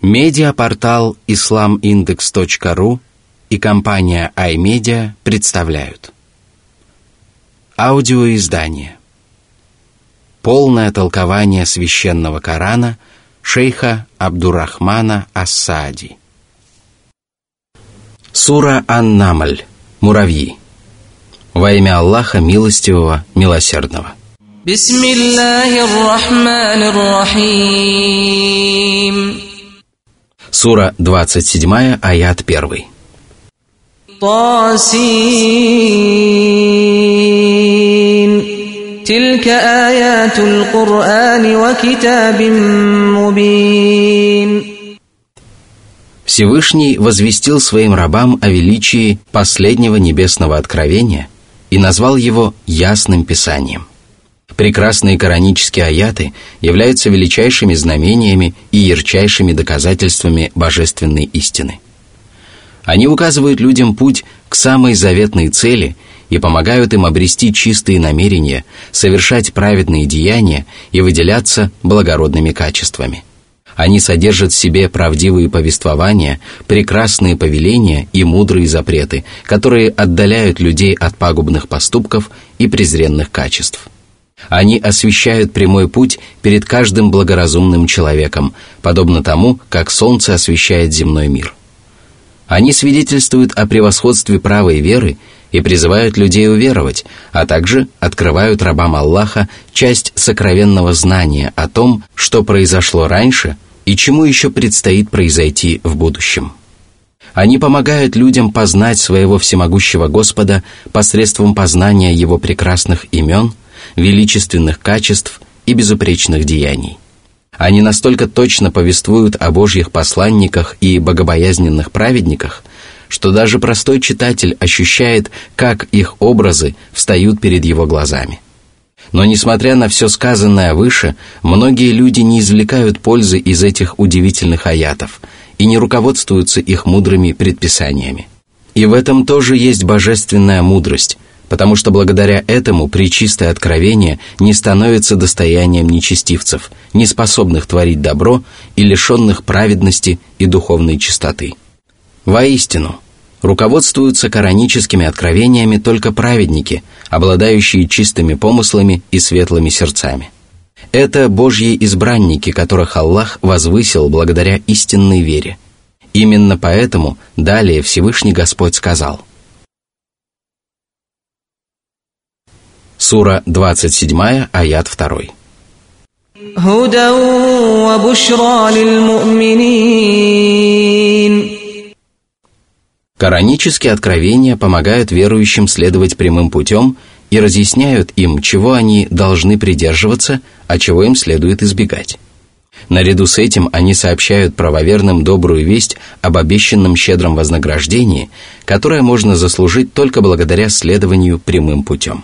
Медиапортал islamindex.ru и компания iMedia представляют. Аудиоиздание. Полное толкование священного Корана шейха Абдурахмана Ассади. Сура Ан-Намль. Муравьи. Во имя Аллаха Милостивого, Милосердного. Бисмиллахир-Рахманир-Рахим Сура 27, аят 1. طاسين تلك آيات القرآن وكتاب مبين Всевышний возвестил своим рабам о величии последнего небесного откровения и назвал его ясным писанием – Прекрасные коранические аяты являются величайшими знамениями и ярчайшими доказательствами божественной истины. Они указывают людям путь к самой заветной цели и помогают им обрести чистые намерения, совершать праведные деяния и выделяться благородными качествами. Они содержат в себе правдивые повествования, прекрасные повеления и мудрые запреты, которые отдаляют людей от пагубных поступков и презренных качеств – они освещают прямой путь перед каждым благоразумным человеком, подобно тому, как солнце освещает земной мир. Они свидетельствуют о превосходстве правой веры и призывают людей уверовать, а также открывают рабам Аллаха часть сокровенного знания о том, что произошло раньше и чему еще предстоит произойти в будущем. Они помогают людям познать своего всемогущего Господа посредством познания Его прекрасных имен – величественных качеств и безупречных деяний. Они настолько точно повествуют о Божьих посланниках и богобоязненных праведниках, что даже простой читатель ощущает, как их образы встают перед его глазами. Но несмотря на все сказанное выше, многие люди не извлекают пользы из этих удивительных аятов и не руководствуются их мудрыми предписаниями. И в этом тоже есть божественная мудрость, потому что благодаря этому причистое откровение не становится достоянием нечестивцев, не способных творить добро и лишенных праведности и духовной чистоты. Воистину, руководствуются кораническими откровениями только праведники, обладающие чистыми помыслами и светлыми сердцами. Это Божьи избранники, которых Аллах возвысил благодаря истинной вере. Именно поэтому далее Всевышний Господь сказал – Сура 27, аят 2. Коранические откровения помогают верующим следовать прямым путем и разъясняют им, чего они должны придерживаться, а чего им следует избегать. Наряду с этим они сообщают правоверным добрую весть об обещанном щедром вознаграждении, которое можно заслужить только благодаря следованию прямым путем.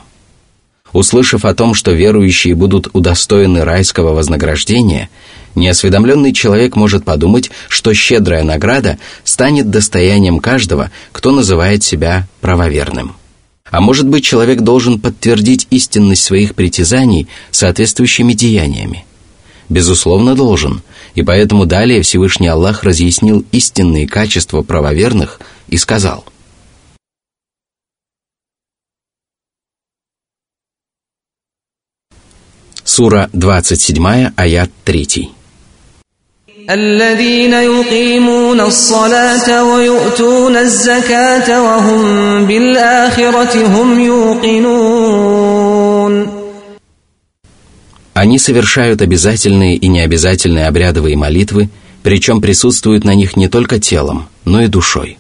Услышав о том, что верующие будут удостоены райского вознаграждения, неосведомленный человек может подумать, что щедрая награда станет достоянием каждого, кто называет себя правоверным. А может быть, человек должен подтвердить истинность своих притязаний соответствующими деяниями? Безусловно, должен, и поэтому далее Всевышний Аллах разъяснил истинные качества правоверных и сказал – Сура 27, аят 3. الذين يقيمون الصلاة ويؤتون الزكاة وهم بالآخرة هم يوقنون Они совершают обязательные и необязательные обрядовые молитвы, причем присутствуют на них не только телом, но и душой.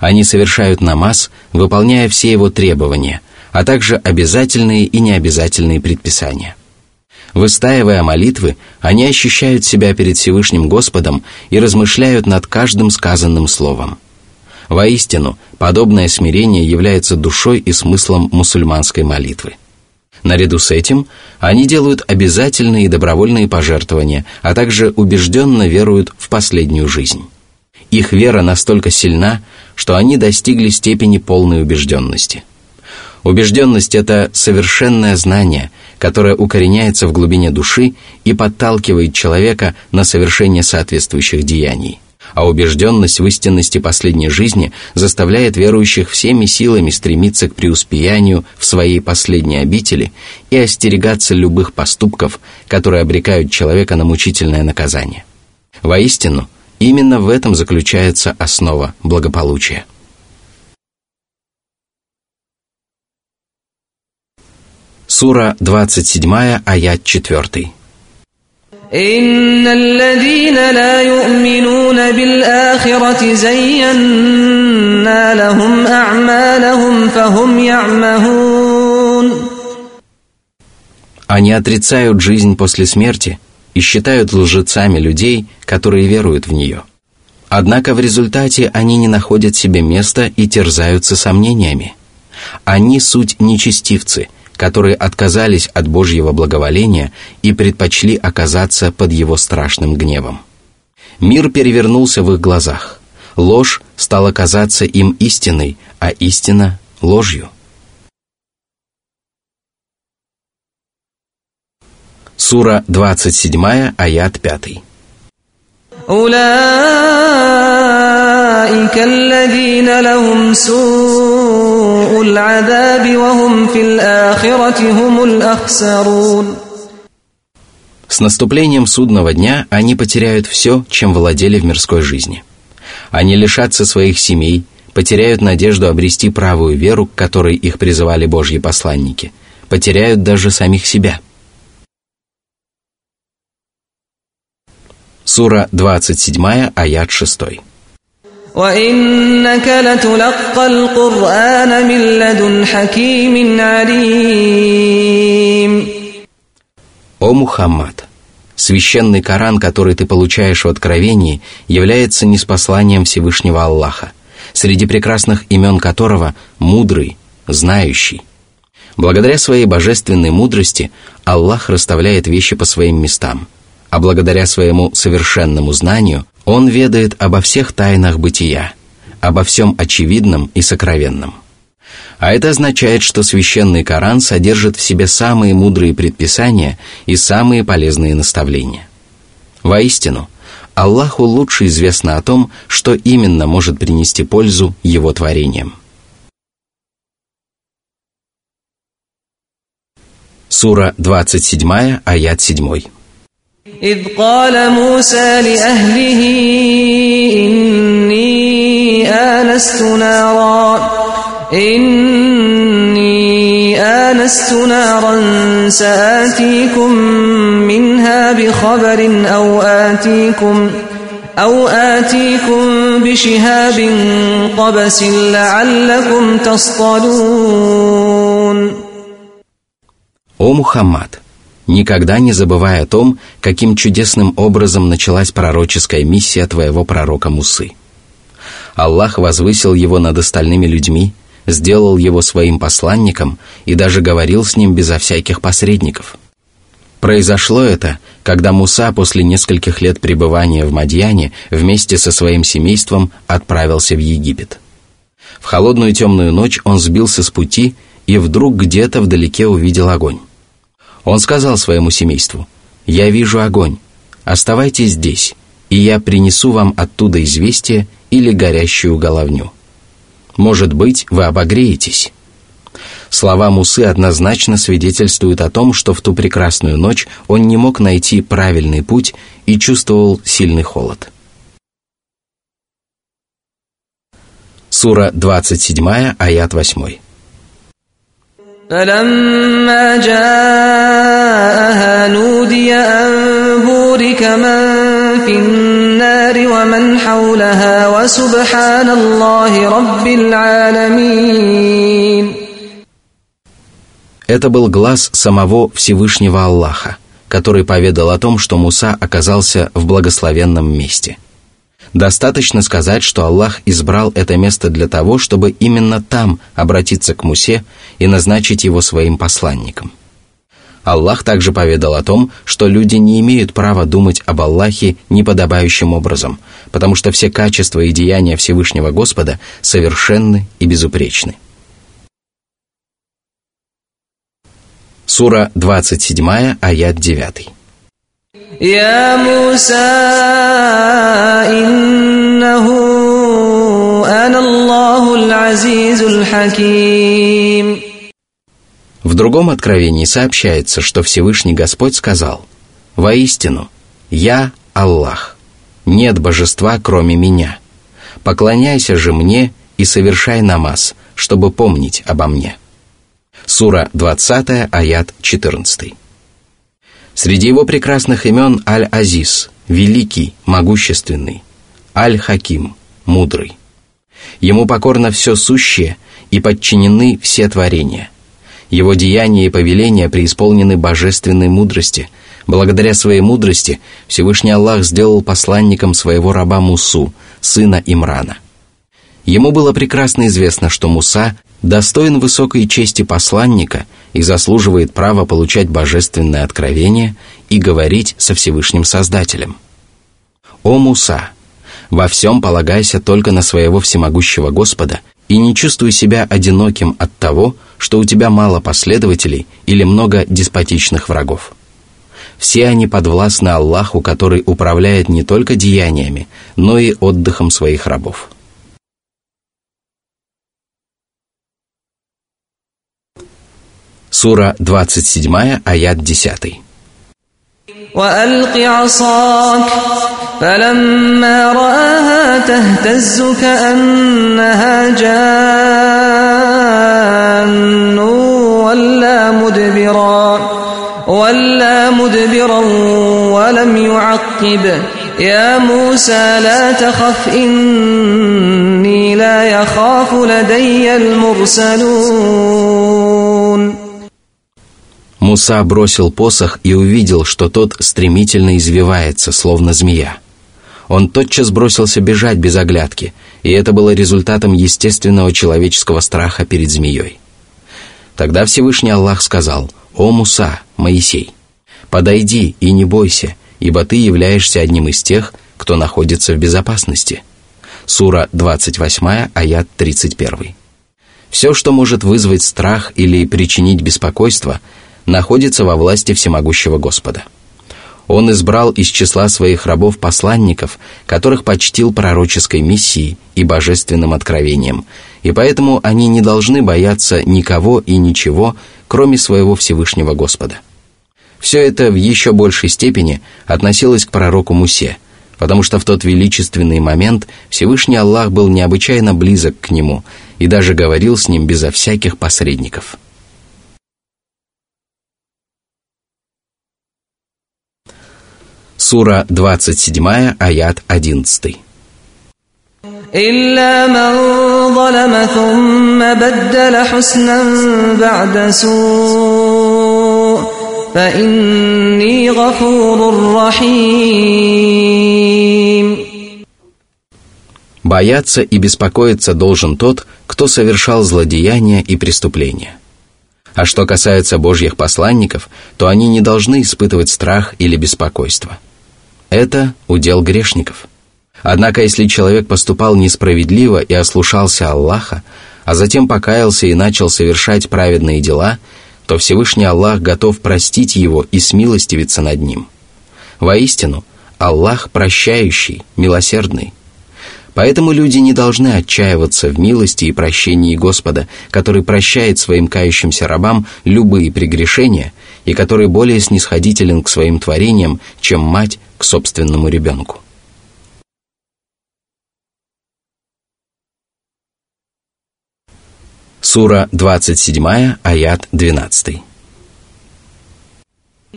Они совершают намаз, выполняя все его требования, а также обязательные и необязательные предписания. Выстаивая молитвы, они ощущают себя перед Всевышним Господом и размышляют над каждым сказанным словом. Воистину, подобное смирение является душой и смыслом мусульманской молитвы. Наряду с этим они делают обязательные и добровольные пожертвования, а также убежденно веруют в последнюю жизнь. Их вера настолько сильна, что они достигли степени полной убежденности. Убежденность – это совершенное знание – которая укореняется в глубине души и подталкивает человека на совершение соответствующих деяний. А убежденность в истинности последней жизни заставляет верующих всеми силами стремиться к преуспеянию в своей последней обители и остерегаться любых поступков, которые обрекают человека на мучительное наказание. Воистину, именно в этом заключается основа благополучия. Сура 27, аят 4. إن الذين لا يؤمنون بالآخرة زينا لهم أعمالهم فهم يعمهون Они отрицают жизнь после смерти и считают лжецами людей, которые веруют в нее. Однако в результате они не находят себе места и терзаются сомнениями. Они суть нечестивцы – которые отказались от Божьего благоволения и предпочли оказаться под его страшным гневом. Мир перевернулся в их глазах. Ложь стала казаться им истиной, а истина – ложью. Сура 27, аят 5. أولئك الذين لهم سوء العذاب وهم في الآخرة هم الأخسرون С наступлением судного дня они потеряют все, чем владели в мирской жизни. Они лишатся своих семей, потеряют надежду обрести правую веру, к которой их призывали Божьи посланники, потеряют даже самих себя – Сура 27, аят 6. وإنك لتلقى القرآن من لدن حكيم عليم О Мухаммад! Священный Коран, который ты получаешь в Откровении, является неспосланием Всевышнего Аллаха, среди прекрасных имен которого «мудрый», «знающий». Благодаря своей божественной мудрости Аллах расставляет вещи по своим местам – а благодаря своему совершенному знанию он ведает обо всех тайнах бытия, обо всем очевидном и сокровенном. А это означает, что священный Коран содержит в себе самые мудрые предписания и самые полезные наставления. Воистину, Аллаху лучше известно о том, что именно может принести пользу его творениям. Сура 27, аят 7. إذ قال موسى لأهله إني آنست نارا إني آنست نارا سآتيكم منها بخبر أو آتيكم أو آتيكم بشهاب قبس لعلكم تصطلون О Мухаммад, никогда не забывая о том, каким чудесным образом началась пророческая миссия твоего пророка Мусы. Аллах возвысил его над остальными людьми, сделал его своим посланником и даже говорил с ним безо всяких посредников. Произошло это, когда Муса после нескольких лет пребывания в Мадьяне вместе со своим семейством отправился в Египет. В холодную темную ночь он сбился с пути и вдруг где-то вдалеке увидел огонь. Он сказал своему семейству, «Я вижу огонь, оставайтесь здесь, и я принесу вам оттуда известие или горящую головню. Может быть, вы обогреетесь». Слова Мусы однозначно свидетельствуют о том, что в ту прекрасную ночь он не мог найти правильный путь и чувствовал сильный холод. Сура 27, аят 8. فلما جاءها نودي أن بورك من في النار ومن حولها وسبحان الله رب العالمين Это был глаз самого Всевышнего Аллаха, который поведал о том, что Муса оказался в благословенном месте – Достаточно сказать, что Аллах избрал это место для того, чтобы именно там обратиться к Мусе и назначить его своим посланником. Аллах также поведал о том, что люди не имеют права думать об Аллахе неподобающим образом, потому что все качества и деяния Всевышнего Господа совершенны и безупречны. Сура 27, аят 9. يا موسى إنه أنا الله العزيز الحكيم В другом откровении сообщается, что Всевышний Господь сказал «Воистину, я Аллах, нет божества, кроме меня. Поклоняйся же мне и совершай намаз, чтобы помнить обо мне». Сура 20, аят 14. Среди его прекрасных имен Аль-Азиз, великий, могущественный, Аль-Хаким, мудрый. Ему покорно все сущее и подчинены все творения. Его деяния и повеления преисполнены божественной мудрости. Благодаря своей мудрости Всевышний Аллах сделал посланником своего раба Мусу, сына Имрана. Ему было прекрасно известно, что Муса достоин высокой чести посланника и заслуживает права получать божественное откровение и говорить со Всевышним Создателем. «О Муса! Во всем полагайся только на своего всемогущего Господа и не чувствуй себя одиноким от того, что у тебя мало последователей или много деспотичных врагов. Все они подвластны Аллаху, который управляет не только деяниями, но и отдыхом своих рабов». Сура 27, аят 10. وألق عصاك فلما رآها تهتز كأنها جان ولا مدبرا ولا مدبرا ولم يعقب يا موسى لا تخف إني لا يخاف لدي المرسلون Муса бросил посох и увидел, что тот стремительно извивается, словно змея. Он тотчас бросился бежать без оглядки, и это было результатом естественного человеческого страха перед змеей. Тогда Всевышний Аллах сказал, «О Муса, Моисей, подойди и не бойся, ибо ты являешься одним из тех, кто находится в безопасности». Сура 28, аят 31. Все, что может вызвать страх или причинить беспокойство – находится во власти всемогущего Господа. Он избрал из числа своих рабов-посланников, которых почтил пророческой миссией и божественным откровением, и поэтому они не должны бояться никого и ничего, кроме своего Всевышнего Господа. Все это в еще большей степени относилось к пророку Мусе, потому что в тот величественный момент Всевышний Аллах был необычайно близок к нему и даже говорил с ним безо всяких посредников – Сура 27, аят 11. إلا من ظلم ثم بدل حسنا بعد سوء فإني غفور رحيم Бояться и беспокоиться должен тот, кто совершал злодеяния и преступления. А что касается Божьих посланников, то они не должны испытывать страх или беспокойство – это удел грешников. Однако, если человек поступал несправедливо и ослушался Аллаха, а затем покаялся и начал совершать праведные дела, то Всевышний Аллах готов простить его и смилостивиться над ним. Воистину, Аллах прощающий, милосердный. Поэтому люди не должны отчаиваться в милости и прощении Господа, который прощает своим кающимся рабам любые прегрешения и который более снисходителен к своим творениям, чем мать к собственному ребенку. Сура 27, аят 12.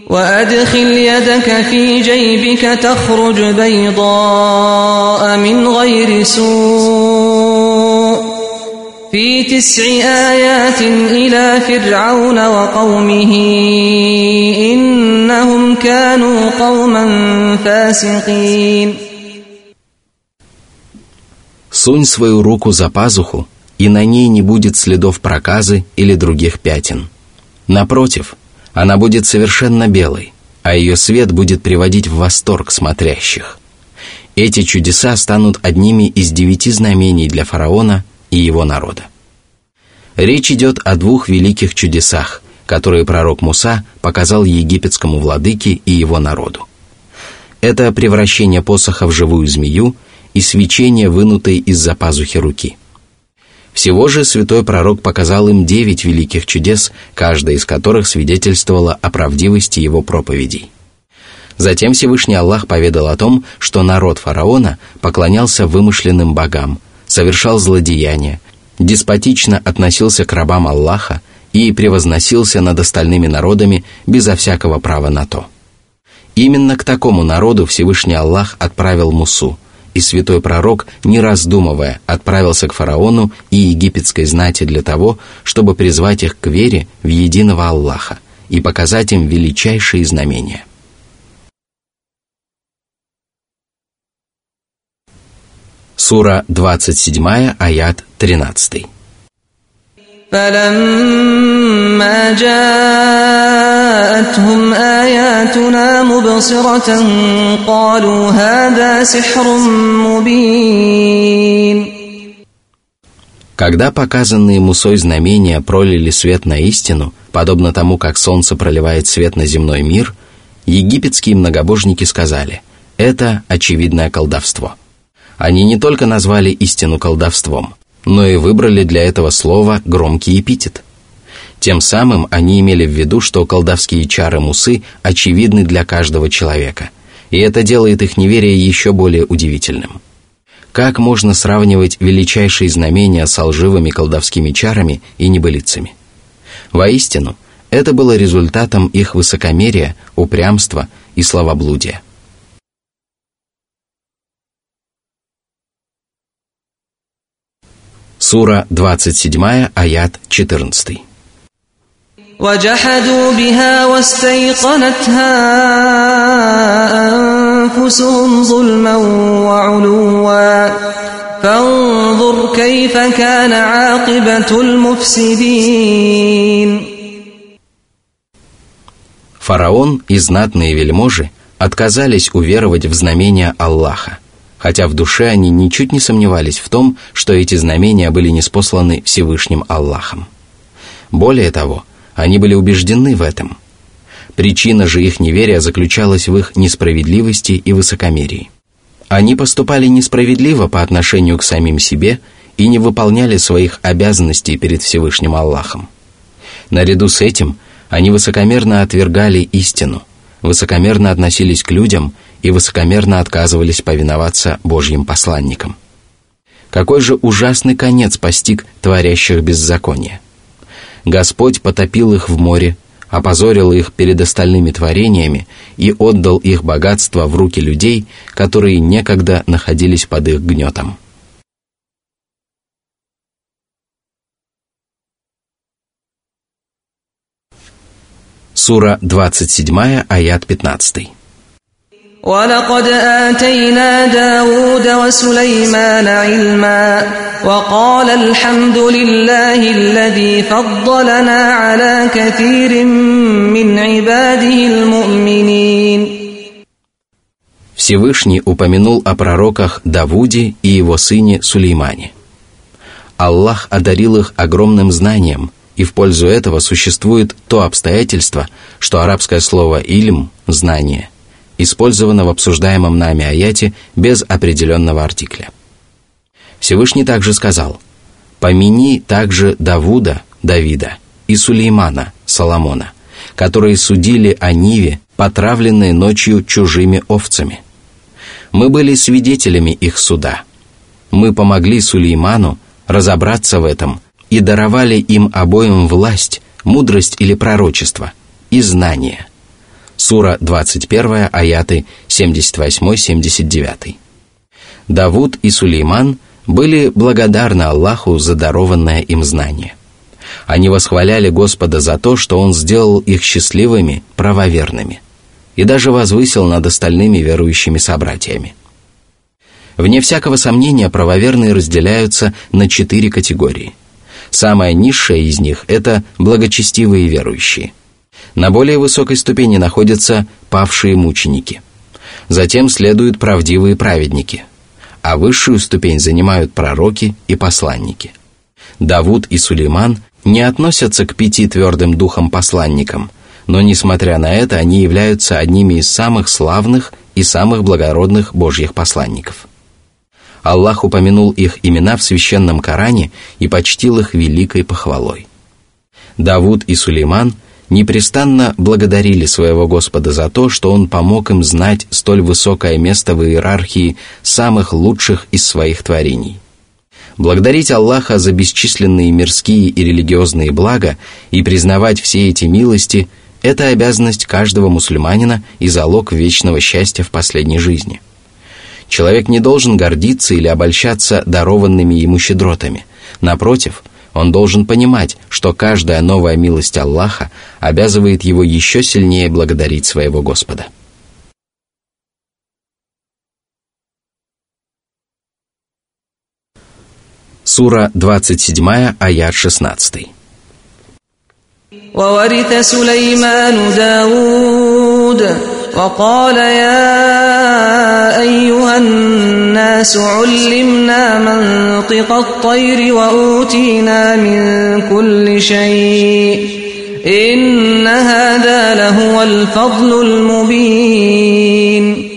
وأدخل يدك في جيبك تخرج بيضاء من غير سوء في تسع آيات إلى فرعون وقومه إنهم كانوا قوما فاسقين Сунь свою руку за пазуху, и на ней не будет следов проказы или других пятен. Напротив, она будет совершенно белой, а ее свет будет приводить в восторг смотрящих. Эти чудеса станут одними из девяти знамений для фараона и его народа. Речь идет о двух великих чудесах, которые пророк Муса показал египетскому владыке и его народу. Это превращение посоха в живую змею и свечение, вынутой из-за пазухи руки. Всего же святой пророк показал им девять великих чудес, каждая из которых свидетельствовала о правдивости его проповедей. Затем Всевышний Аллах поведал о том, что народ фараона поклонялся вымышленным богам, совершал злодеяния, деспотично относился к рабам Аллаха и превозносился над остальными народами безо всякого права на то. Именно к такому народу Всевышний Аллах отправил Мусу, и святой пророк, не раздумывая, отправился к фараону и египетской знати для того, чтобы призвать их к вере в единого Аллаха и показать им величайшие знамения – Сура 27, аят 13. فلما جاءتهم آياتنا مبصرة قالوا هذا سحر مبين Когда показанные Мусой знамения пролили свет на истину, подобно тому, как солнце проливает свет на земной мир, египетские многобожники сказали «это очевидное колдовство». Они не только назвали истину колдовством, но и выбрали для этого слова громкий эпитет. Тем самым они имели в виду, что колдовские чары Мусы очевидны для каждого человека, и это делает их неверие еще более удивительным. Как можно сравнивать величайшие знамения с лживыми колдовскими чарами и небылицами? Воистину, это было результатом их высокомерия, упрямства и словоблудия. Сура 27, аят 14. وجحدوا بها واستيقنتها أنفسهم ظلما وعلوا فانظر كيف كان عاقبة المفسدين Фараон и знатные вельможи отказались уверовать в знамения Аллаха хотя в душе они ничуть не сомневались в том, что эти знамения были неспосланы Всевышним Аллахом. Более того, они были убеждены в этом. Причина же их неверия заключалась в их несправедливости и высокомерии. Они поступали несправедливо по отношению к самим себе и не выполняли своих обязанностей перед Всевышним Аллахом. Наряду с этим они высокомерно отвергали истину, высокомерно относились к людям и высокомерно отказывались повиноваться Божьим посланникам. Какой же ужасный конец постиг творящих беззаконие. Господь потопил их в море, опозорил их перед остальными творениями и отдал их богатство в руки людей, которые некогда находились под их гнетом. Сура 27, аят 15. ولقد آتينا داود وسليمان علما وقال الحمد لله الذي فضلنا على كثير من عباده المؤمنين Всевышний упомянул о пророках Давуде и его сыне Сулеймане. Аллах одарил их огромным знанием, и в пользу этого существует то обстоятельство, что арабское слово «ильм» – «знание» использовано в обсуждаемом нами аяте без определенного артикля. Всевышний также сказал «Помяни также Давуда, Давида, и Сулеймана, Соломона, которые судили о Ниве, потравленные ночью чужими овцами. Мы были свидетелями их суда. Мы помогли Сулейману разобраться в этом и даровали им обоим власть, мудрость или пророчество и знание – Сура 21, аяты 78-79. Давуд и Сулейман были благодарны Аллаху за дарованное им знание. Они восхваляли Господа за то, что Он сделал их счастливыми, правоверными, и даже возвысил над остальными верующими собратьями. Вне всякого сомнения, правоверные разделяются на четыре категории. Самая низшая из них – это благочестивые верующие – на более высокой ступени находятся павшие мученики. Затем следуют правдивые праведники, а высшую ступень занимают пророки и посланники. Давуд и Сулейман не относятся к пяти твердым духом посланникам, но, несмотря на это, они являются одними из самых славных и самых благородных Божьих посланников. Аллах упомянул их имена в священном Коране и почтил их великой похвалой. Давуд и Сулейман непрестанно благодарили своего Господа за то, что Он помог им знать столь высокое место в иерархии самых лучших из своих творений. Благодарить Аллаха за бесчисленные мирские и религиозные блага и признавать все эти милости – это обязанность каждого мусульманина и залог вечного счастья в последней жизни. Человек не должен гордиться или обольщаться дарованными ему щедротами. Напротив, он должен понимать, что каждая новая милость Аллаха обязывает его еще сильнее благодарить своего Господа. Сура 27, аят 16. وورث سليمان داود وقال يا أيها الناس علمنا منطق الطير وأوتينا من كل شيء إن هذا لهو الفضل المبين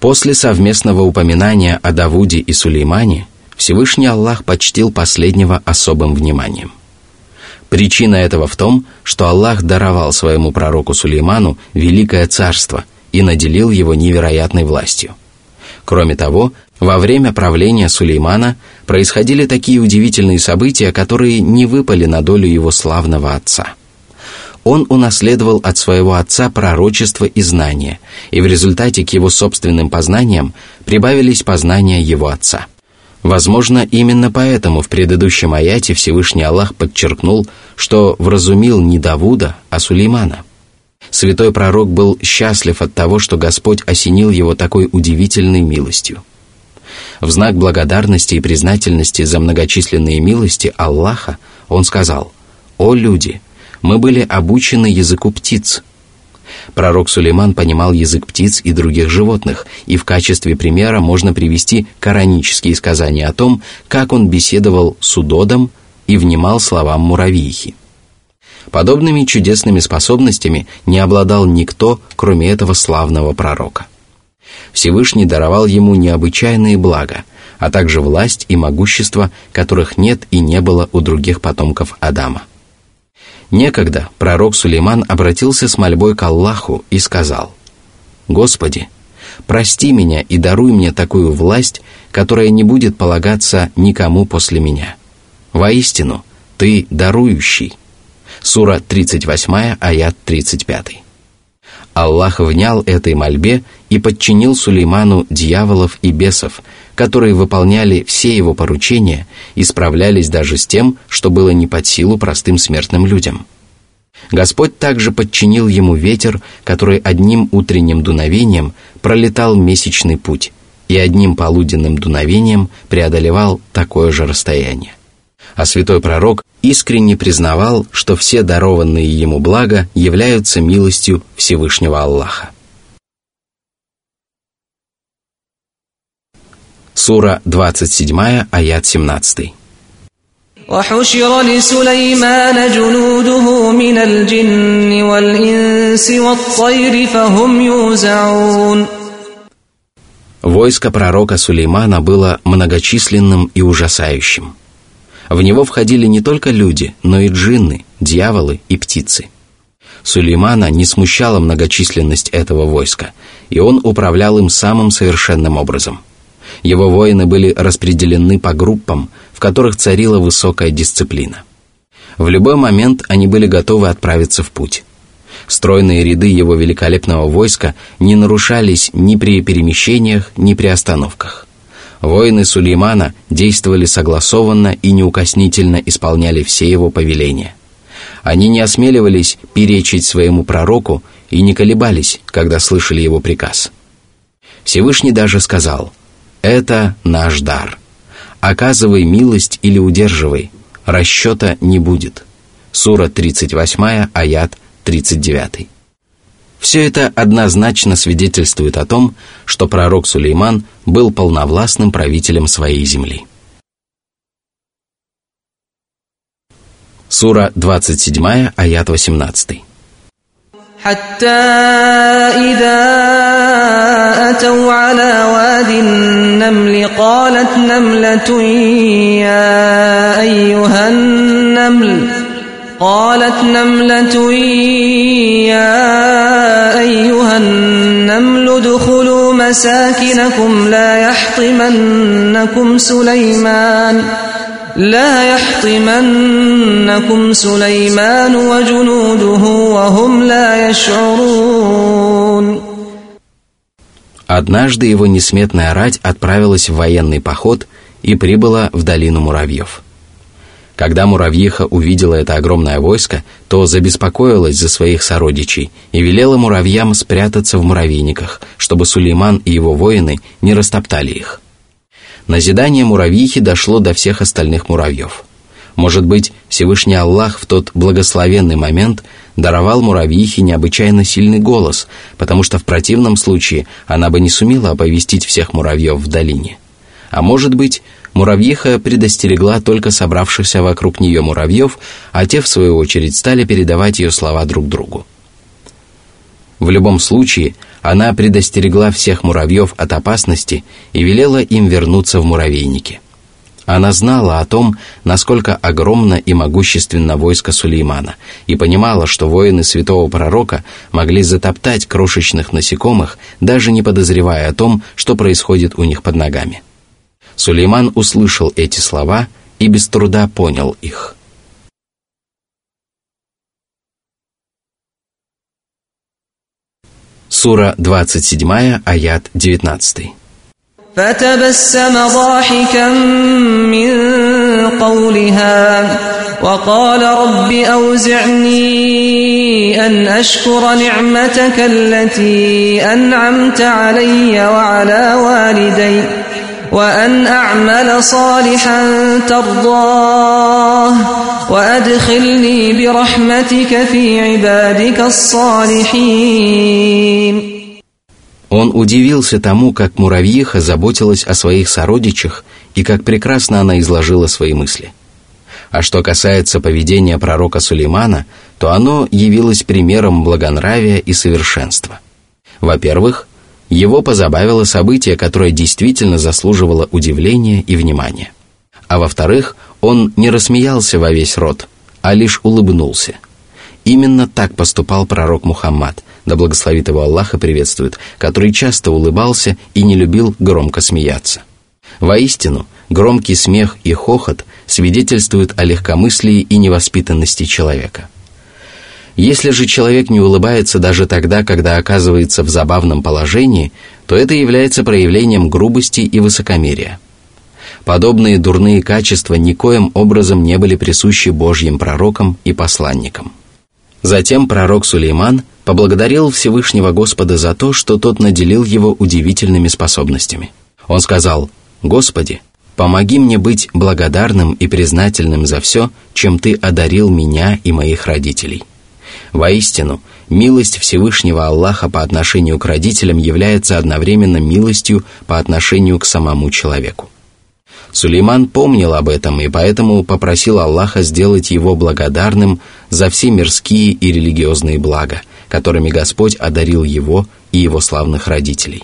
После совместного упоминания о Давуде и Сулеймане Всевышний Аллах почтил последнего особым вниманием. Причина этого в том, что Аллах даровал своему пророку Сулейману великое царство и наделил его невероятной властью. Кроме того, во время правления Сулеймана происходили такие удивительные события, которые не выпали на долю его славного отца – он унаследовал от своего отца пророчество и знания, и в результате к его собственным познаниям прибавились познания его отца. Возможно, именно поэтому в предыдущем аяте Всевышний Аллах подчеркнул, что вразумил не Давуда, а Сулеймана. Святой пророк был счастлив от того, что Господь осенил его такой удивительной милостью. В знак благодарности и признательности за многочисленные милости Аллаха он сказал «О люди!» мы были обучены языку птиц. Пророк Сулейман понимал язык птиц и других животных, и в качестве примера можно привести коранические сказания о том, как он беседовал с удодом и внимал словам муравьихи. Подобными чудесными способностями не обладал никто, кроме этого славного пророка. Всевышний даровал ему необычайные блага, а также власть и могущество, которых нет и не было у других потомков Адама. Некогда пророк Сулейман обратился с мольбой к Аллаху и сказал, «Господи, прости меня и даруй мне такую власть, которая не будет полагаться никому после меня. Воистину, Ты дарующий». Сура 38, аят 35. Аллах внял этой мольбе и подчинил Сулейману дьяволов и бесов, которые выполняли все его поручения и справлялись даже с тем, что было не под силу простым смертным людям. Господь также подчинил ему ветер, который одним утренним дуновением пролетал месячный путь и одним полуденным дуновением преодолевал такое же расстояние А святой пророк искренне признавал, что все дарованные ему блага являются милостью Всевышнего Аллаха. Сура 27, аят 17. وحشر لسليمان جنوده من الجن والإنس والطير فهم يوزعون Войско пророка Сулеймана было многочисленным и ужасающим. в него входили не только люди, но и джинны, дьяволы и птицы. Сулеймана не смущала многочисленность этого войска, и он управлял им самым совершенным образом – его воины были распределены по группам, в которых царила высокая дисциплина. В любой момент они были готовы отправиться в путь. Стройные ряды его великолепного войска не нарушались ни при перемещениях, ни при остановках. Воины Сулеймана действовали согласованно и неукоснительно исполняли все его повеления. Они не осмеливались перечить своему пророку и не колебались, когда слышали его приказ. Всевышний даже сказал – это наш дар. Оказывай милость или удерживай. Расчета не будет. Сура 38, аят 39. Все это однозначно свидетельствует о том, что пророк Сулейман был полновластным правителем своей земли. Сура 27, аят 18. حتى إذا أتوا على واد النمل قالت نملة يا أيها النمل قالت نملة يا أيها النمل ادخلوا مساكنكم لا يحطمنكم سليمان ۖ لا يحطمنكم سليمان وجنوده وهم لا يشعرون Однажды его несметная рать отправилась в военный поход и прибыла в долину муравьев. Когда муравьиха увидела это огромное войско, то забеспокоилась за своих сородичей и велела муравьям спрятаться в муравейниках, чтобы Сулейман и его воины не растоптали их. Назидание муравьихи дошло до всех остальных муравьев. Может быть, Всевышний Аллах в тот благословенный момент даровал муравьихе необычайно сильный голос, потому что в противном случае она бы не сумела оповестить всех муравьев в долине. А может быть, муравьиха предостерегла только собравшихся вокруг нее муравьев, а те, в свою очередь, стали передавать ее слова друг другу. В любом случае, она предостерегла всех муравьев от опасности и велела им вернуться в муравейники. Она знала о том, насколько огромно и могущественно войско Сулеймана, и понимала, что воины святого пророка могли затоптать крошечных насекомых, даже не подозревая о том, что происходит у них под ногами. Сулейман услышал эти слова и без труда понял их – Сура 27, аят 19. فتبسم ضاحكا من قولها وقال رب أوزعني أن أشكر نعمتك التي أنعمت علي وعلى والدي وأن أعمل صالحا ترضاه وأدخلني برحمتك في عبادك الصالحين Он удивился тому, как муравьиха заботилась о своих сородичах и как прекрасно она изложила свои мысли. А что касается поведения пророка Сулеймана, то оно явилось примером благонравия и совершенства. Во-первых, его позабавило событие, которое действительно заслуживало удивления и внимания. А во-вторых, он не рассмеялся во весь рот, а лишь улыбнулся. Именно так поступал пророк Мухаммад, да благословит его Аллах и приветствует, который часто улыбался и не любил громко смеяться. Воистину, громкий смех и хохот свидетельствуют о легкомыслии и невоспитанности человека. Если же человек не улыбается даже тогда, когда оказывается в забавном положении, то это является проявлением грубости и высокомерия. Подобные дурные качества никоим образом не были присущи Божьим пророкам и посланникам. Затем пророк Сулейман поблагодарил Всевышнего Господа за то, что тот наделил его удивительными способностями. Он сказал, «Господи, помоги мне быть благодарным и признательным за все, чем Ты одарил меня и моих родителей». Воистину, милость Всевышнего Аллаха по отношению к родителям является одновременно милостью по отношению к самому человеку. Сулейман помнил об этом и поэтому попросил Аллаха сделать его благодарным за все мирские и религиозные блага, которыми Господь одарил его и его славных родителей.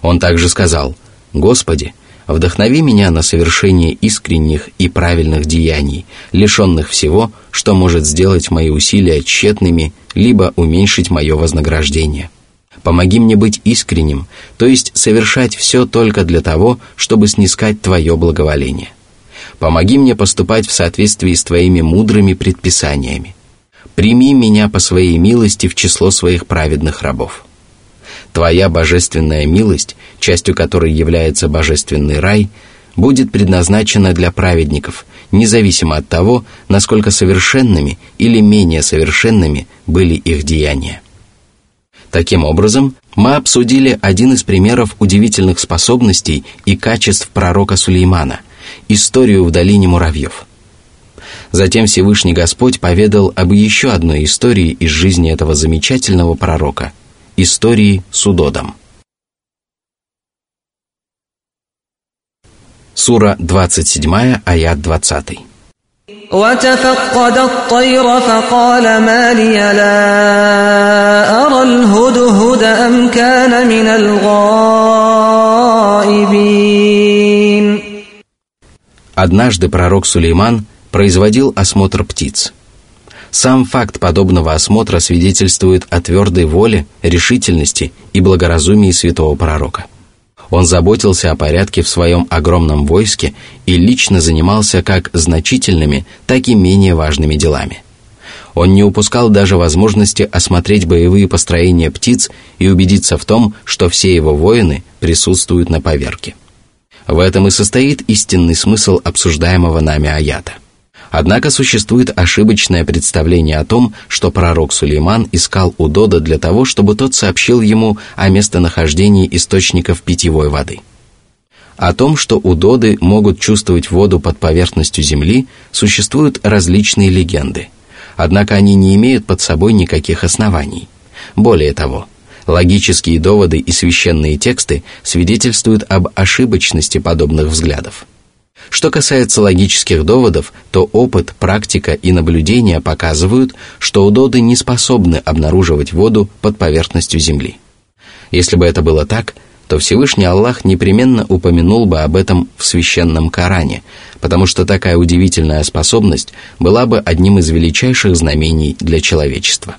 Он также сказал, «Господи, вдохнови меня на совершение искренних и правильных деяний, лишенных всего, что может сделать мои усилия тщетными, либо уменьшить мое вознаграждение». Помоги мне быть искренним, то есть совершать все только для того, чтобы снискать Твое благоволение. Помоги мне поступать в соответствии с Твоими мудрыми предписаниями. Прими меня по своей милости в число своих праведных рабов. Твоя божественная милость, частью которой является божественный рай, будет предназначена для праведников, независимо от того, насколько совершенными или менее совершенными были их деяния. Таким образом, мы обсудили один из примеров удивительных способностей и качеств пророка Сулеймана – историю в долине муравьев. Затем Всевышний Господь поведал об еще одной истории из жизни этого замечательного пророка – истории с Удодом. Сура 27, аят 20. وتفقد الطير فقال ما لي لا أرى الهدهد أم كان من الغائبين Однажды пророк Сулейман производил осмотр птиц. сам факт подобного осмотра свидетельствует о твердой воле, решительности и благоразумии святого пророка – он заботился о порядке в своем огромном войске и лично занимался как значительными, так и менее важными делами. Он не упускал даже возможности осмотреть боевые построения птиц и убедиться в том, что все его воины присутствуют на поверке. В этом и состоит истинный смысл обсуждаемого нами аята – Однако существует ошибочное представление о том, что пророк Сулейман искал у Дода для того, чтобы тот сообщил ему о местонахождении источников питьевой воды. О том, что у Доды могут чувствовать воду под поверхностью земли, существуют различные легенды. Однако они не имеют под собой никаких оснований. Более того, логические доводы и священные тексты свидетельствуют об ошибочности подобных взглядов – что касается логических доводов, то опыт, практика и наблюдения показывают, что удоды не способны обнаруживать воду под поверхностью Земли. Если бы это было так, то Всевышний Аллах непременно упомянул бы об этом в священном Коране, потому что такая удивительная способность была бы одним из величайших знамений для человечества.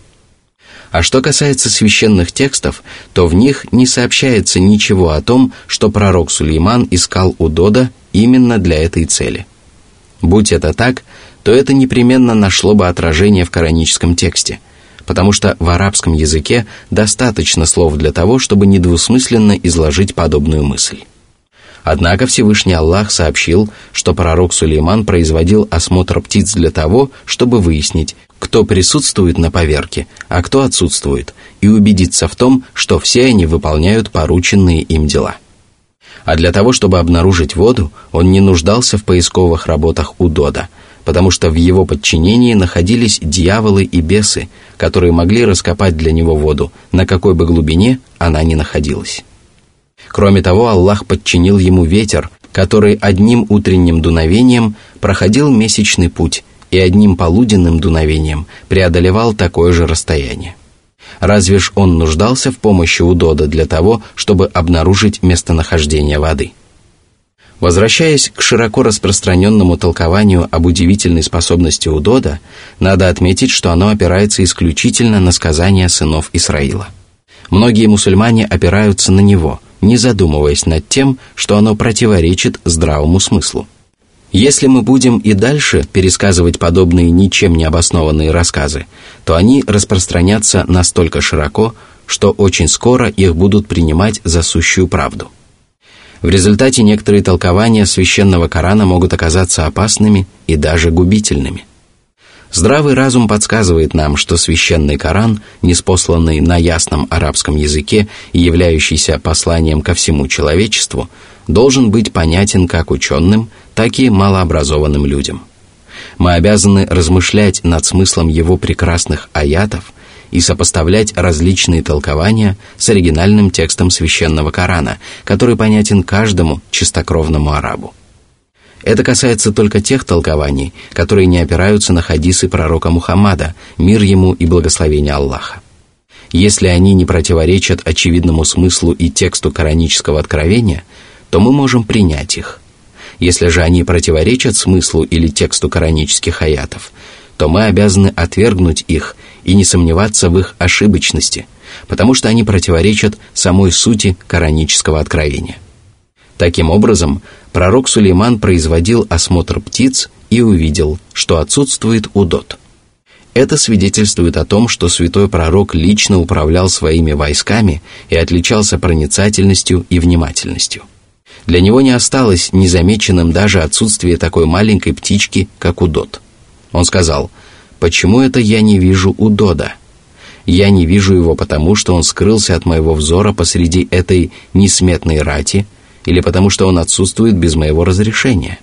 А что касается священных текстов, то в них не сообщается ничего о том, что пророк Сулейман искал у Дода именно для этой цели. Будь это так, то это непременно нашло бы отражение в кораническом тексте, потому что в арабском языке достаточно слов для того, чтобы недвусмысленно изложить подобную мысль. Однако Всевышний Аллах сообщил, что пророк Сулейман производил осмотр птиц для того, чтобы выяснить, кто присутствует на поверке, а кто отсутствует, и убедиться в том, что все они выполняют порученные им дела. А для того, чтобы обнаружить воду, он не нуждался в поисковых работах у Дода, потому что в его подчинении находились дьяволы и бесы, которые могли раскопать для него воду, на какой бы глубине она ни находилась. Кроме того, Аллах подчинил ему ветер, который одним утренним дуновением проходил месячный путь и одним полуденным дуновением преодолевал такое же расстояние. Разве ж он нуждался в помощи Удода для того, чтобы обнаружить местонахождение воды? Возвращаясь к широко распространенному толкованию об удивительной способности Удода, надо отметить, что оно опирается исключительно на сказания сынов Исраила. Многие мусульмане опираются на него, не задумываясь над тем, что оно противоречит здравому смыслу. Если мы будем и дальше пересказывать подобные ничем не обоснованные рассказы, то они распространятся настолько широко, что очень скоро их будут принимать за сущую правду. В результате некоторые толкования священного Корана могут оказаться опасными и даже губительными. Здравый разум подсказывает нам, что священный Коран, неспосланный на ясном арабском языке и являющийся посланием ко всему человечеству, должен быть понятен как ученым, так и малообразованным людям. Мы обязаны размышлять над смыслом его прекрасных аятов и сопоставлять различные толкования с оригинальным текстом священного Корана, который понятен каждому чистокровному арабу. Это касается только тех толкований, которые не опираются на хадисы пророка Мухаммада, мир ему и благословение Аллаха. Если они не противоречат очевидному смыслу и тексту коранического откровения, то мы можем принять их – если же они противоречат смыслу или тексту коранических аятов, то мы обязаны отвергнуть их и не сомневаться в их ошибочности, потому что они противоречат самой сути коранического откровения. Таким образом, пророк Сулейман производил осмотр птиц и увидел, что отсутствует удот. Это свидетельствует о том, что святой пророк лично управлял своими войсками и отличался проницательностью и внимательностью – для него не осталось незамеченным даже отсутствие такой маленькой птички, как удод. Он сказал, «Почему это я не вижу удода? Я не вижу его потому, что он скрылся от моего взора посреди этой несметной рати, или потому что он отсутствует без моего разрешения?»